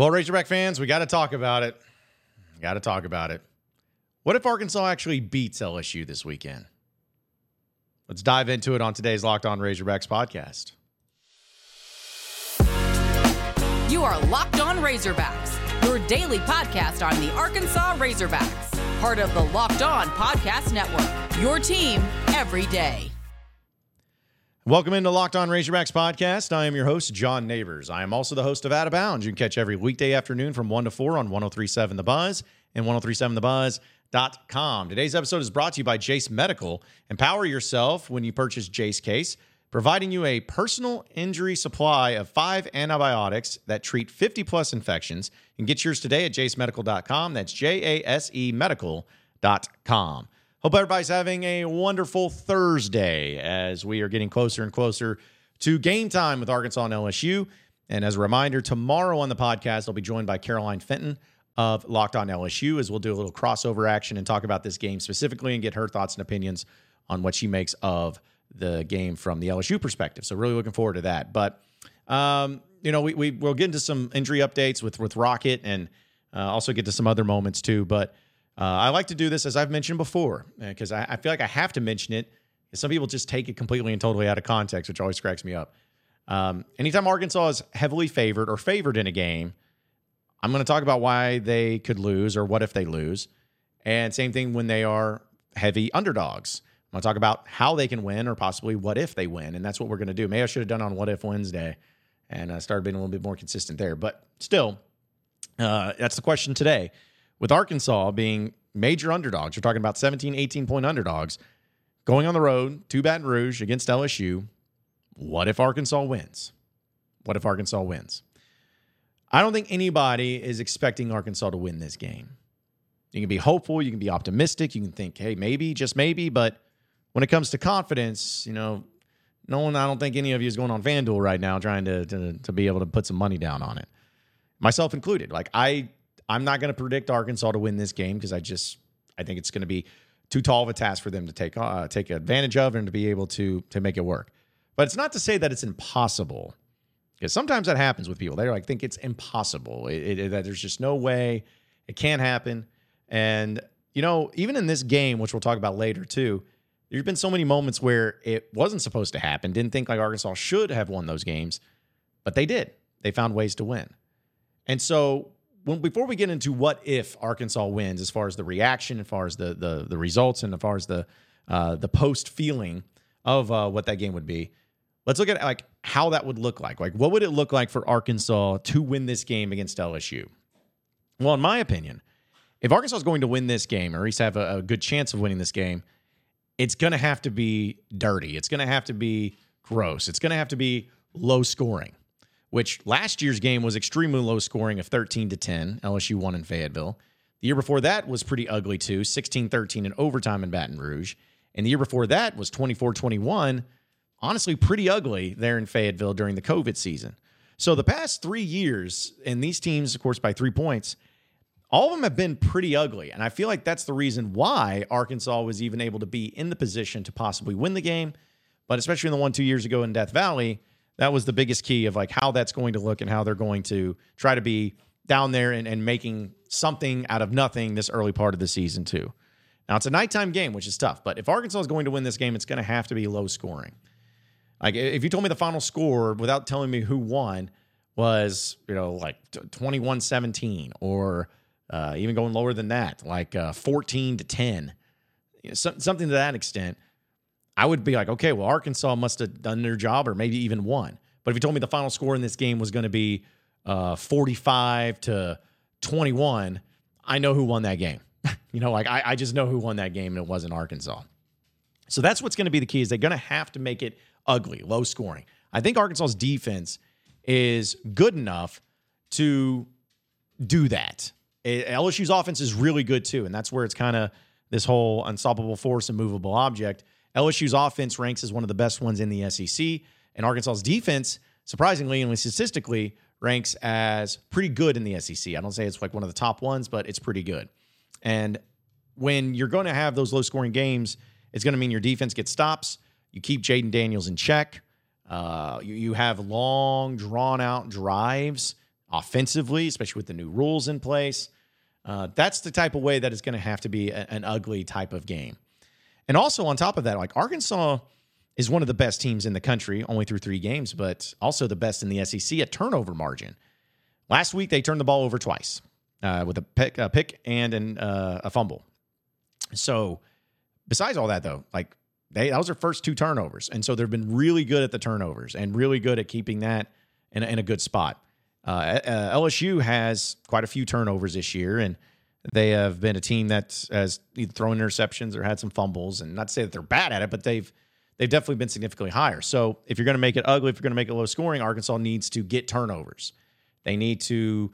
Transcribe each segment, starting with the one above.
Well, Razorback fans, we got to talk about it. Got to talk about it. What if Arkansas actually beats LSU this weekend? Let's dive into it on today's Locked On Razorbacks podcast. You are Locked On Razorbacks, your daily podcast on the Arkansas Razorbacks, part of the Locked On Podcast Network. Your team every day. Welcome into Locked On Razorbacks podcast. I am your host, John Nabors. I am also the host of Out of Bounds. You can catch every weekday afternoon from 1 to 4 on 1037 The Buzz and 1037thebuzz.com. Today's episode is brought to you by Jase Medical. Empower yourself when you purchase Jase Case, providing you a personal injury supply of five antibiotics that treat 50 plus infections. And get yours today at jasemedical.com. That's J A S E medical.com. Hope everybody's having a wonderful Thursday as we are getting closer and closer to game time with Arkansas and LSU. And as a reminder, tomorrow on the podcast, I'll be joined by Caroline Fenton of Locked On LSU as we'll do a little crossover action and talk about this game specifically and get her thoughts and opinions on what she makes of the game from the LSU perspective. So really looking forward to that. But um, you know, we, we will get into some injury updates with with Rocket and uh, also get to some other moments too. But uh, I like to do this as I've mentioned before because I, I, feel like I have to mention it. Some people just take it completely and totally out of context, which always cracks me up. Um, anytime Arkansas is heavily favored or favored in a game, I'm going to talk about why they could lose or what if they lose. And same thing when they are heavy underdogs. I'm going to talk about how they can win or possibly what if they win. And that's what we're going to do. Maybe I should have done on What If Wednesday and I uh, started being a little bit more consistent there. But still, uh, that's the question today with Arkansas being major underdogs, you're talking about 17, 18 point underdogs, going on the road to Baton Rouge against LSU. What if Arkansas wins? What if Arkansas wins? I don't think anybody is expecting Arkansas to win this game. You can be hopeful, you can be optimistic, you can think, hey, maybe, just maybe, but when it comes to confidence, you know, no one, I don't think any of you is going on FanDuel right now trying to, to, to be able to put some money down on it, myself included. Like, I I'm not going to predict Arkansas to win this game because I just I think it's going to be too tall of a task for them to take uh, take advantage of and to be able to to make it work. But it's not to say that it's impossible because sometimes that happens with people. They're like think it's impossible. It, it, that there's just no way it can't happen. And you know, even in this game, which we'll talk about later too, there's been so many moments where it wasn't supposed to happen. Didn't think like Arkansas should have won those games, but they did. They found ways to win. And so when before we get into what if Arkansas wins, as far as the reaction, as far as the the the results, and as far as the uh, the post feeling of uh, what that game would be, let's look at like how that would look like. Like, what would it look like for Arkansas to win this game against LSU? Well, in my opinion, if Arkansas is going to win this game, or at least have a, a good chance of winning this game, it's going to have to be dirty. It's going to have to be gross. It's going to have to be low scoring which last year's game was extremely low scoring of 13 to 10. LSU won in Fayetteville. The year before that was pretty ugly too, 16-13 in overtime in Baton Rouge. And the year before that was 24-21, honestly pretty ugly there in Fayetteville during the COVID season. So the past 3 years and these teams of course by 3 points, all of them have been pretty ugly. And I feel like that's the reason why Arkansas was even able to be in the position to possibly win the game, but especially in the one 2 years ago in Death Valley, that was the biggest key of like how that's going to look and how they're going to try to be down there and, and making something out of nothing this early part of the season too. Now it's a nighttime game, which is tough, but if Arkansas is going to win this game, it's going to have to be low scoring. Like if you told me the final score without telling me who won was, you know, like 21-17 or uh, even going lower than that, like uh, 14 to 10, you know, something to that extent – I would be like, okay, well, Arkansas must have done their job or maybe even won. But if you told me the final score in this game was going to be uh, 45 to 21, I know who won that game. you know, like I, I just know who won that game and it wasn't Arkansas. So that's what's going to be the key is they're going to have to make it ugly, low scoring. I think Arkansas's defense is good enough to do that. LSU's offense is really good too, and that's where it's kind of this whole unstoppable force and movable object. LSU's offense ranks as one of the best ones in the SEC, and Arkansas's defense, surprisingly and statistically, ranks as pretty good in the SEC. I don't say it's like one of the top ones, but it's pretty good. And when you're going to have those low scoring games, it's going to mean your defense gets stops. You keep Jayden Daniels in check. Uh, you, you have long, drawn out drives. offensively, especially with the new rules in place. Uh, that's the type of way that is going to have to be a, an ugly type of game. And also on top of that, like Arkansas is one of the best teams in the country, only through three games, but also the best in the SEC at turnover margin. Last week they turned the ball over twice uh, with a pick, a pick and an, uh, a fumble. So besides all that, though, like they that was their first two turnovers, and so they've been really good at the turnovers and really good at keeping that in a, in a good spot. Uh, uh LSU has quite a few turnovers this year, and they have been a team that has either thrown interceptions or had some fumbles. And not to say that they're bad at it, but they've they've definitely been significantly higher. So if you're going to make it ugly, if you're going to make it low scoring, Arkansas needs to get turnovers. They need to,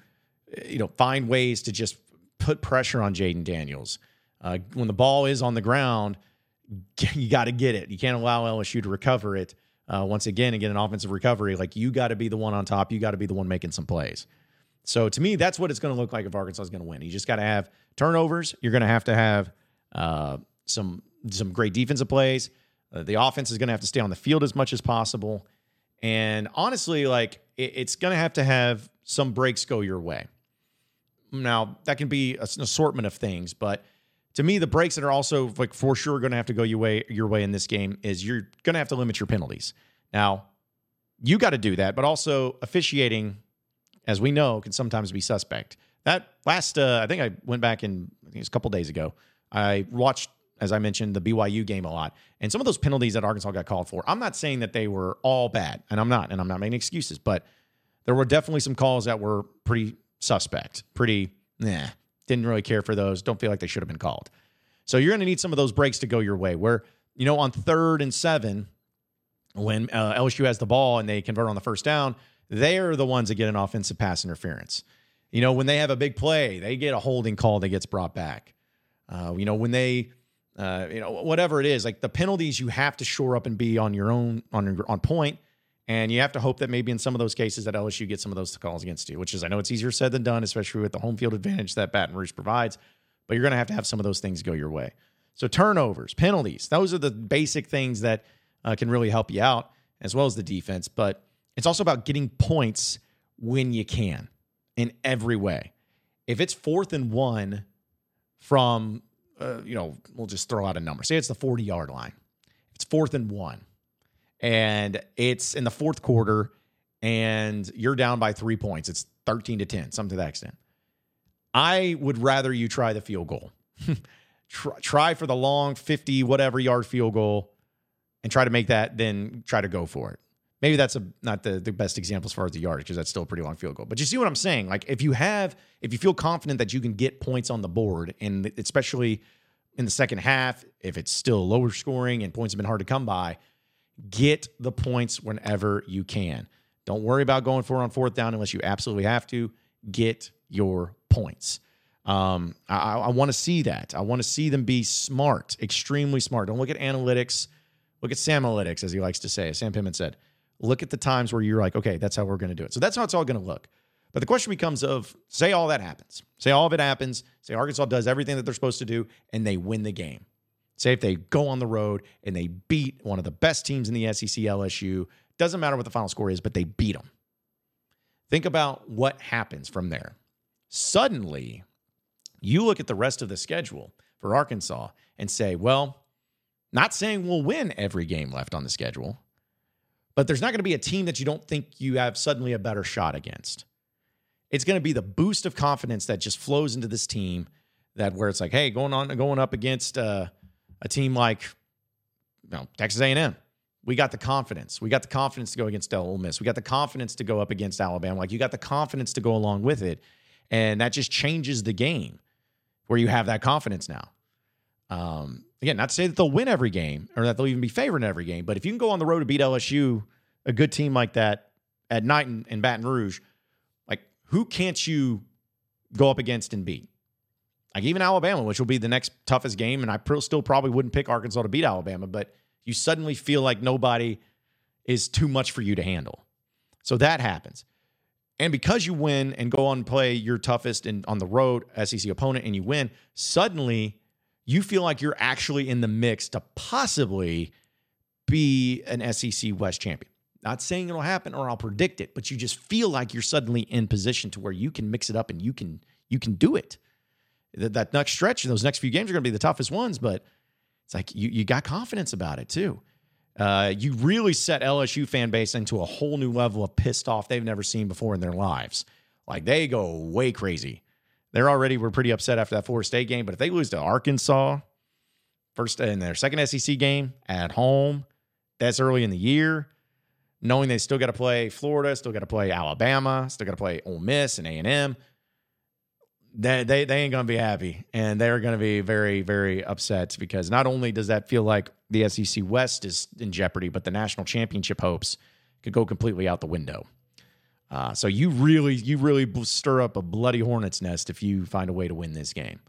you know, find ways to just put pressure on Jayden Daniels. Uh, when the ball is on the ground, you got to get it. You can't allow LSU to recover it uh, once again and get an offensive recovery. Like you got to be the one on top. You got to be the one making some plays. So to me, that's what it's going to look like if Arkansas is going to win. You just got to have turnovers. You're going to have to have uh, some some great defensive plays. Uh, the offense is going to have to stay on the field as much as possible. And honestly, like it, it's going to have to have some breaks go your way. Now that can be an assortment of things, but to me, the breaks that are also like for sure going to have to go your way your way in this game is you're going to have to limit your penalties. Now, you got to do that, but also officiating, as we know, can sometimes be suspect. That last, uh, I think I went back in I think it was a couple days ago. I watched, as I mentioned, the BYU game a lot, and some of those penalties that Arkansas got called for. I'm not saying that they were all bad, and I'm not, and I'm not making excuses, but there were definitely some calls that were pretty suspect, pretty nah. Didn't really care for those. Don't feel like they should have been called. So you're going to need some of those breaks to go your way. Where, you know, on third and seven, when uh, LSU has the ball and they convert on the first down, they're the ones that get an offensive pass interference. You know, when they have a big play, they get a holding call that gets brought back. Uh, you know, when they, uh, you know, whatever it is, like the penalties, you have to shore up and be on your own on on. And you have to hope that maybe in some of those cases that LSU gets some of those calls against you, which is I know it's easier said than done, especially with the home field advantage that Baton Rouge provides. But you're going to have to have some of those things go your way. So turnovers, penalties, those are the basic things that uh, can really help you out, as well as the defense. But it's also about getting points when you can in every way. If it's fourth and one from, uh, you know, we'll just throw out a number. Say it's the 40 yard line. It's fourth and one and it's in the fourth quarter and you're down by three points. It's 13 to 10, something to that extent. I would rather you try the field goal. try, try for the long 50, whatever yard field goal and try to make that, then try to go for it. Maybe that's a, not the, the best example as far as the yardage because that's still a pretty long field goal. But you see what I'm saying? Like if you have, if you feel confident that you can get points on the board, and especially in the second half, if it's still lower scoring and points have been hard to come by, Get the points whenever you can. Don't worry about going for on fourth down unless you absolutely have to. Get your points. Um, I, I want to see that. I want to see them be smart, extremely smart. Don't look at analytics. Look at Sam Analytics, as he likes to say. as Sam Pittman said, look at the times where you're like, okay, that's how we're going to do it. So that's how it's all going to look. But the question becomes of say all that happens. Say all of it happens. Say Arkansas does everything that they're supposed to do and they win the game. Say if they go on the road and they beat one of the best teams in the SEC, LSU, doesn't matter what the final score is, but they beat them. Think about what happens from there. Suddenly, you look at the rest of the schedule for Arkansas and say, well, not saying we'll win every game left on the schedule, but there's not going to be a team that you don't think you have suddenly a better shot against. It's going to be the boost of confidence that just flows into this team that where it's like, hey, going on going up against uh, a team like you know, Texas A&M. We got the confidence. We got the confidence to go against Ole Miss. We got the confidence to go up against Alabama. Like you got the confidence to go along with it, and that just changes the game where you have that confidence now. Um, again, not to say that they'll win every game or that they'll even be favored in every game, but if you can go on the road to beat LSU, a good team like that at night in, in Baton Rouge, like who can't you go up against and beat? Like even Alabama, which will be the next toughest game, and I still probably wouldn't pick Arkansas to beat Alabama, but you suddenly feel like nobody is too much for you to handle. So that happens. And because you win and go on and play your toughest and on the road SEC opponent and you win, suddenly you feel like you're actually in the mix to possibly be an SEC West champion. Not saying it'll happen or I'll predict it, but you just feel like you're suddenly in position to where you can mix it up and you can you can do it. That, that next stretch, and those next few games are going to be the toughest ones, but it's like you you got confidence about it too. Uh, you really set LSU fan base into a whole new level of pissed off they've never seen before in their lives. Like they go way crazy. They're already were pretty upset after that Florida State game, but if they lose to Arkansas, first in their second SEC game at home, that's early in the year. Knowing they still got to play Florida, still got to play Alabama, still got to play Ole Miss and A and M. They, they they ain't gonna be happy, and they're gonna be very very upset because not only does that feel like the SEC West is in jeopardy, but the national championship hopes could go completely out the window. Uh, so you really you really stir up a bloody hornet's nest if you find a way to win this game.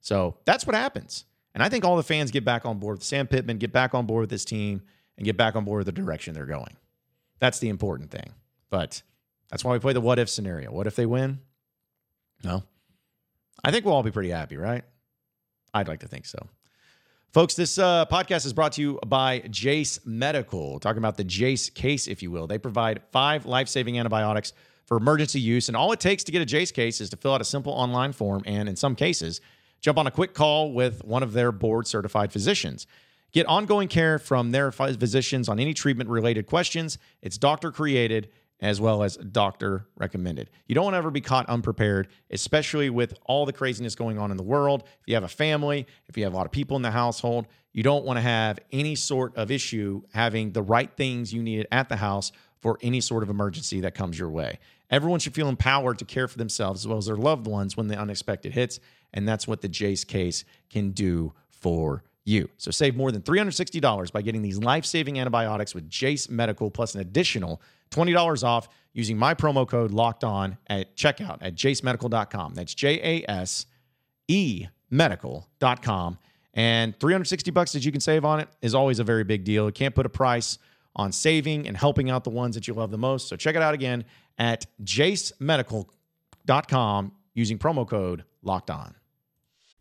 So that's what happens. And I think all the fans get back on board with Sam Pittman, get back on board with this team, and get back on board with the direction they're going. That's the important thing. But that's why we play the what if scenario. What if they win? No. I think we'll all be pretty happy, right? I'd like to think so. Folks, this uh, podcast is brought to you by Jase Medical. Talking about the Jase case, if you will. They provide five life saving antibiotics for emergency use. And all it takes to get a Jase case is to fill out a simple online form and, in some cases, Jump on a quick call with one of their board certified physicians. Get ongoing care from their physicians on any treatment related questions. It's doctor created as well as doctor recommended. You don't want to ever be caught unprepared, especially with all the craziness going on in the world. If you have a family, if you have a lot of people in the household, you don't want to have any sort of issue having the right things you need at the house for any sort of emergency that comes your way. Everyone should feel empowered to care for themselves as well as their loved ones when the unexpected hits. And that's what the Jase case can do for you. So save more than $360 by getting these life-saving antibiotics with Jase Medical plus an additional $20 off using my promo code locked on at checkout at jasemedical.com. That's J A S E medical.com. And 360 bucks that you can save on it is always a very big deal. You can't put a price on saving and helping out the ones that you love the most. So check it out again at jasemedical.com using promo code locked on.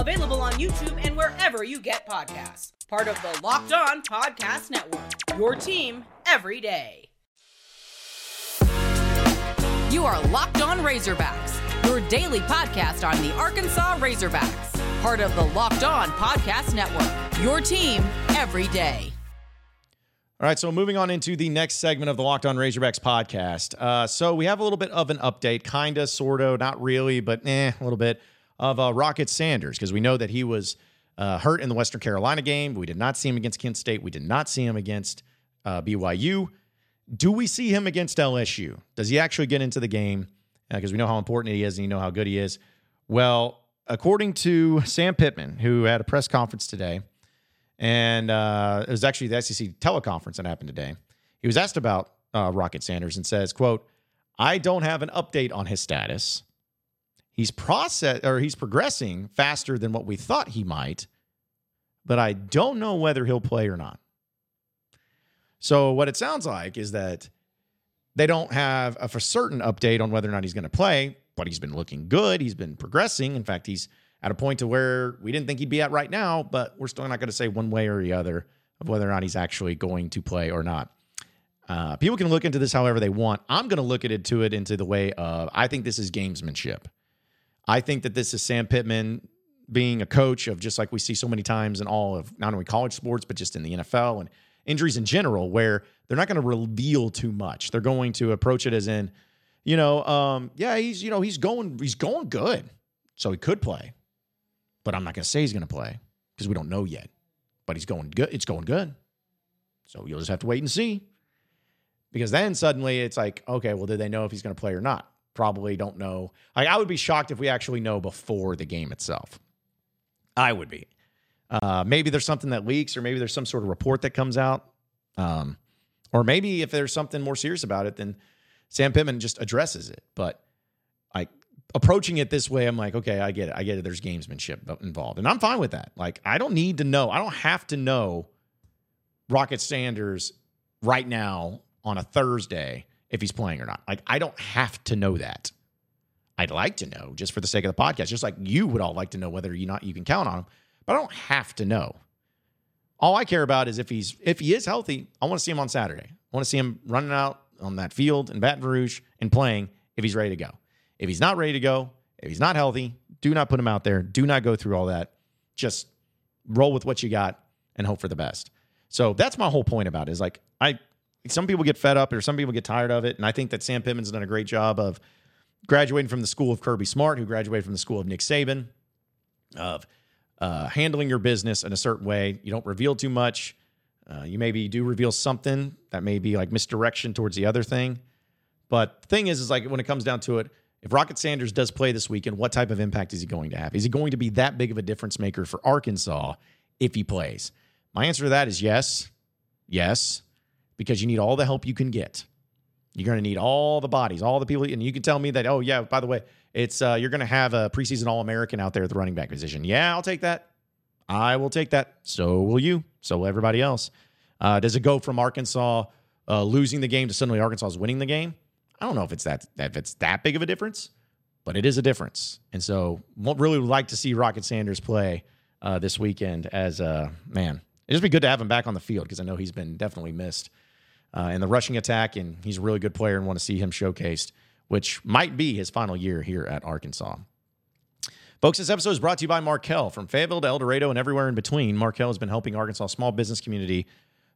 Available on YouTube and wherever you get podcasts. Part of the Locked On Podcast Network. Your team every day. You are Locked On Razorbacks, your daily podcast on the Arkansas Razorbacks. Part of the Locked On Podcast Network. Your team every day. All right, so moving on into the next segment of the Locked On Razorbacks podcast. Uh, so we have a little bit of an update, kind of, sort of, not really, but eh, a little bit of uh, Rocket Sanders because we know that he was uh, hurt in the Western Carolina game. We did not see him against Kent State. We did not see him against uh, BYU. Do we see him against LSU? Does he actually get into the game? Because uh, we know how important he is and you know how good he is. Well, according to Sam Pittman, who had a press conference today, and uh, it was actually the SEC teleconference that happened today. He was asked about uh, Rocket Sanders and says, "quote I don't have an update on his status he's process or he's progressing faster than what we thought he might, but I don't know whether he'll play or not. So what it sounds like is that they don't have a for certain update on whether or not he's going to play, but he's been looking good. He's been progressing. In fact, he's at a point to where we didn't think he'd be at right now, but we're still not going to say one way or the other of whether or not he's actually going to play or not. Uh, people can look into this however they want. I'm going to look at it to it into the way of I think this is gamesmanship. I think that this is Sam Pittman being a coach of just like we see so many times in all of not only college sports, but just in the NFL and injuries in general, where they're not going to reveal too much. They're going to approach it as in, you know, um, yeah, he's, you know, he's going, he's going good. So he could play, but I'm not going to say he's going to play because we don't know yet. But he's going good. It's going good. So you'll just have to wait and see. Because then suddenly it's like, okay, well, did they know if he's going to play or not? Probably don't know. I would be shocked if we actually know before the game itself. I would be. Uh, maybe there's something that leaks, or maybe there's some sort of report that comes out. Um, Or maybe if there's something more serious about it, then Sam Pittman just addresses it. But like approaching it this way, I'm like, okay, I get it. I get it. There's gamesmanship involved. And I'm fine with that. Like, I don't need to know. I don't have to know Rocket Sanders right now on a Thursday if he's playing or not. Like, I don't have to know that. I'd like to know just for the sake of the podcast, just like you would all like to know whether you not you can count on him, but I don't have to know. All I care about is if he's if he is healthy, I want to see him on Saturday. I want to see him running out on that field in Baton Rouge and playing if he's ready to go. If he's not ready to go, if he's not healthy, do not put him out there. Do not go through all that. Just roll with what you got and hope for the best. So that's my whole point about it is like I some people get fed up or some people get tired of it. And I think that Sam Pittman's done a great job of graduating from the school of Kirby Smart, who graduated from the school of Nick Saban, of uh, handling your business in a certain way. You don't reveal too much. Uh, you maybe do reveal something that may be like misdirection towards the other thing. But the thing is, is like when it comes down to it, if Rocket Sanders does play this weekend, what type of impact is he going to have? Is he going to be that big of a difference maker for Arkansas if he plays? My answer to that is yes. Yes, because you need all the help you can get. You're going to need all the bodies, all the people, and you can tell me that. Oh yeah, by the way, it's uh, you're going to have a preseason All American out there at the running back position. Yeah, I'll take that. I will take that. So will you. So will everybody else. Uh, does it go from Arkansas uh, losing the game to suddenly Arkansas is winning the game? I don't know if it's that if it's that big of a difference, but it is a difference. And so, really would like to see Rocket Sanders play uh, this weekend. As uh, man, it'd just be good to have him back on the field because I know he's been definitely missed uh, in the rushing attack, and he's a really good player and want to see him showcased, which might be his final year here at Arkansas. Folks, this episode is brought to you by Markel. From Fayetteville to El Dorado and everywhere in between, Markel has been helping Arkansas small business community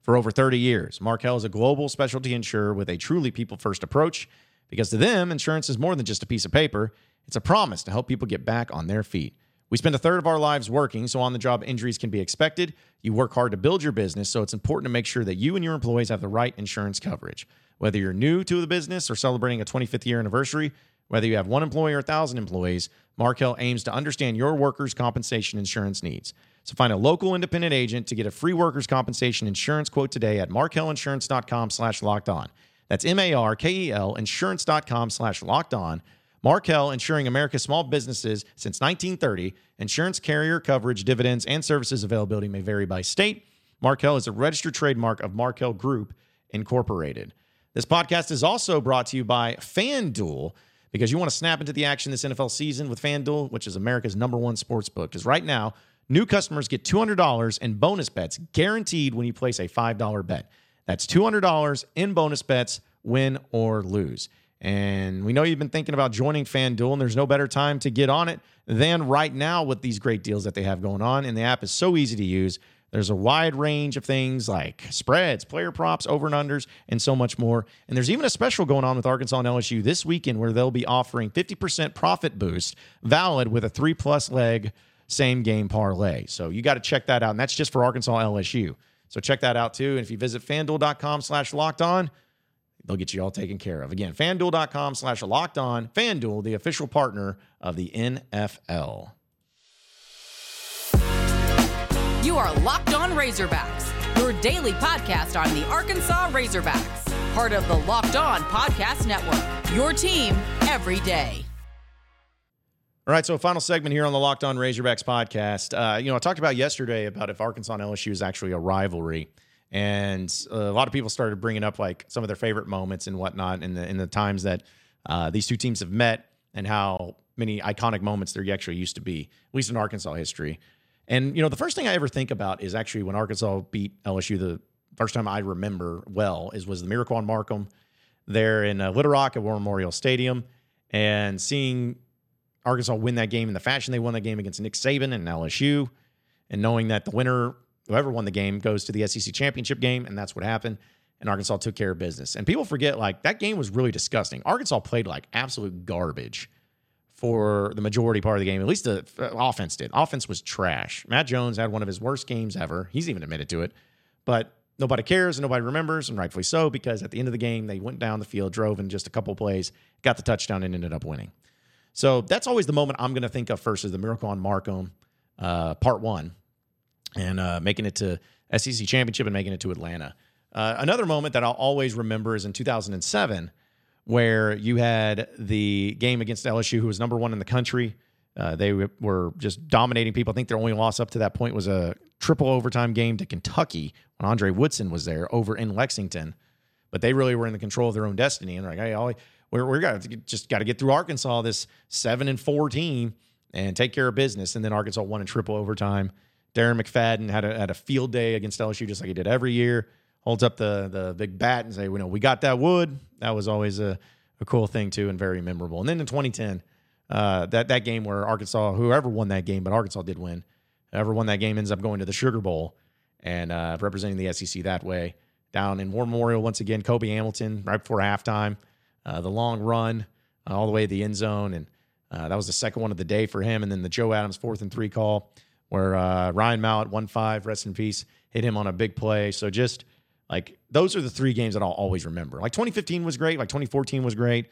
for over 30 years. Markel is a global specialty insurer with a truly people first approach because to them, insurance is more than just a piece of paper, it's a promise to help people get back on their feet. We spend a third of our lives working, so on the job injuries can be expected. You work hard to build your business, so it's important to make sure that you and your employees have the right insurance coverage. Whether you're new to the business or celebrating a 25th year anniversary, whether you have one employee or 1,000 employees, Markel aims to understand your workers' compensation insurance needs. So find a local independent agent to get a free workers' compensation insurance quote today at markelinsurance.com slash locked on. That's M-A-R-K-E-L insurance.com slash locked on. Markel, insuring America's small businesses since 1930. Insurance carrier coverage, dividends, and services availability may vary by state. Markel is a registered trademark of Markel Group Incorporated. This podcast is also brought to you by FanDuel because you want to snap into the action this NFL season with FanDuel, which is America's number one sports book. Because right now, New customers get $200 in bonus bets guaranteed when you place a $5 bet. That's $200 in bonus bets, win or lose. And we know you've been thinking about joining FanDuel, and there's no better time to get on it than right now with these great deals that they have going on. And the app is so easy to use. There's a wide range of things like spreads, player props, over and unders, and so much more. And there's even a special going on with Arkansas and LSU this weekend where they'll be offering 50% profit boost valid with a three plus leg same game parlay. So you got to check that out. And that's just for Arkansas LSU. So check that out too. And if you visit fanduel.com slash locked on, they'll get you all taken care of. Again, fanduel.com slash locked on. Fanduel, the official partner of the NFL. You are Locked On Razorbacks, your daily podcast on the Arkansas Razorbacks, part of the Locked On Podcast Network. Your team every day. All right, so final segment here on the Locked On Razorbacks podcast. Uh, you know, I talked about yesterday about if Arkansas and LSU is actually a rivalry, and a lot of people started bringing up like some of their favorite moments and whatnot in the in the times that uh, these two teams have met and how many iconic moments there actually used to be, at least in Arkansas history. And you know, the first thing I ever think about is actually when Arkansas beat LSU. The first time I remember well is was the Miracle on Markham there in uh, Little Rock at War Memorial Stadium, and seeing Arkansas win that game in the fashion they won that game against Nick Saban and LSU, and knowing that the winner, whoever won the game, goes to the SEC championship game, and that's what happened. And Arkansas took care of business. And people forget, like, that game was really disgusting. Arkansas played like absolute garbage for the majority part of the game. At least the uh, offense did. Offense was trash. Matt Jones had one of his worst games ever. He's even admitted to it. But nobody cares and nobody remembers, and rightfully so, because at the end of the game, they went down the field, drove in just a couple plays, got the touchdown, and ended up winning. So that's always the moment I'm going to think of first is the Miracle on Markham, uh, part one, and uh, making it to SEC championship and making it to Atlanta. Uh, another moment that I'll always remember is in 2007, where you had the game against LSU, who was number one in the country. Uh, they were just dominating people. I think their only loss up to that point was a triple overtime game to Kentucky when Andre Woodson was there over in Lexington. But they really were in the control of their own destiny. And like, hey, all, we're, we're got just got to get through Arkansas, this seven and four team, and take care of business. And then Arkansas won in triple overtime. Darren McFadden had a, had a field day against LSU just like he did every year. Holds up the the big bat and say, "We know, we got that wood. That was always a, a cool thing too, and very memorable. And then in 2010, uh, that that game where Arkansas, whoever won that game, but Arkansas did win. Whoever won that game ends up going to the Sugar Bowl and uh, representing the SEC that way. Down in War Memorial once again, Cobi Hamilton right before halftime, uh, the long run uh, all the way to the end zone, and uh, that was the second one of the day for him. And then the Joe Adams fourth and three call where uh, Ryan Mallett one five, rest in peace, hit him on a big play. So just like those are the three games that I'll always remember. Like 2015 was great, like 2014 was great.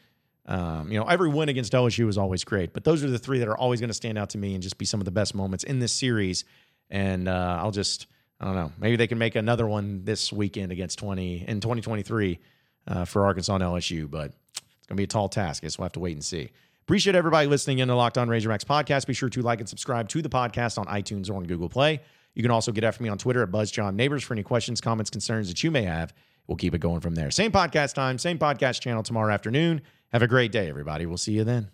Um, you know, every win against LSU was always great, but those are the three that are always going to stand out to me and just be some of the best moments in this series. And uh, I'll just, I don't know, maybe they can make another one this weekend against 20 in 2023 uh, for Arkansas and LSU, but it's going to be a tall task. I guess we'll have to wait and see. Appreciate everybody listening in to Locked On Razorbacks podcast. Be sure to like and subscribe to the podcast on iTunes or on Google Play. You can also get after me on Twitter at BuzzJohnNabors for any questions, comments, concerns that you may have. We'll keep it going from there. Same podcast time, same podcast channel tomorrow afternoon. Have a great day, everybody. We'll see you then.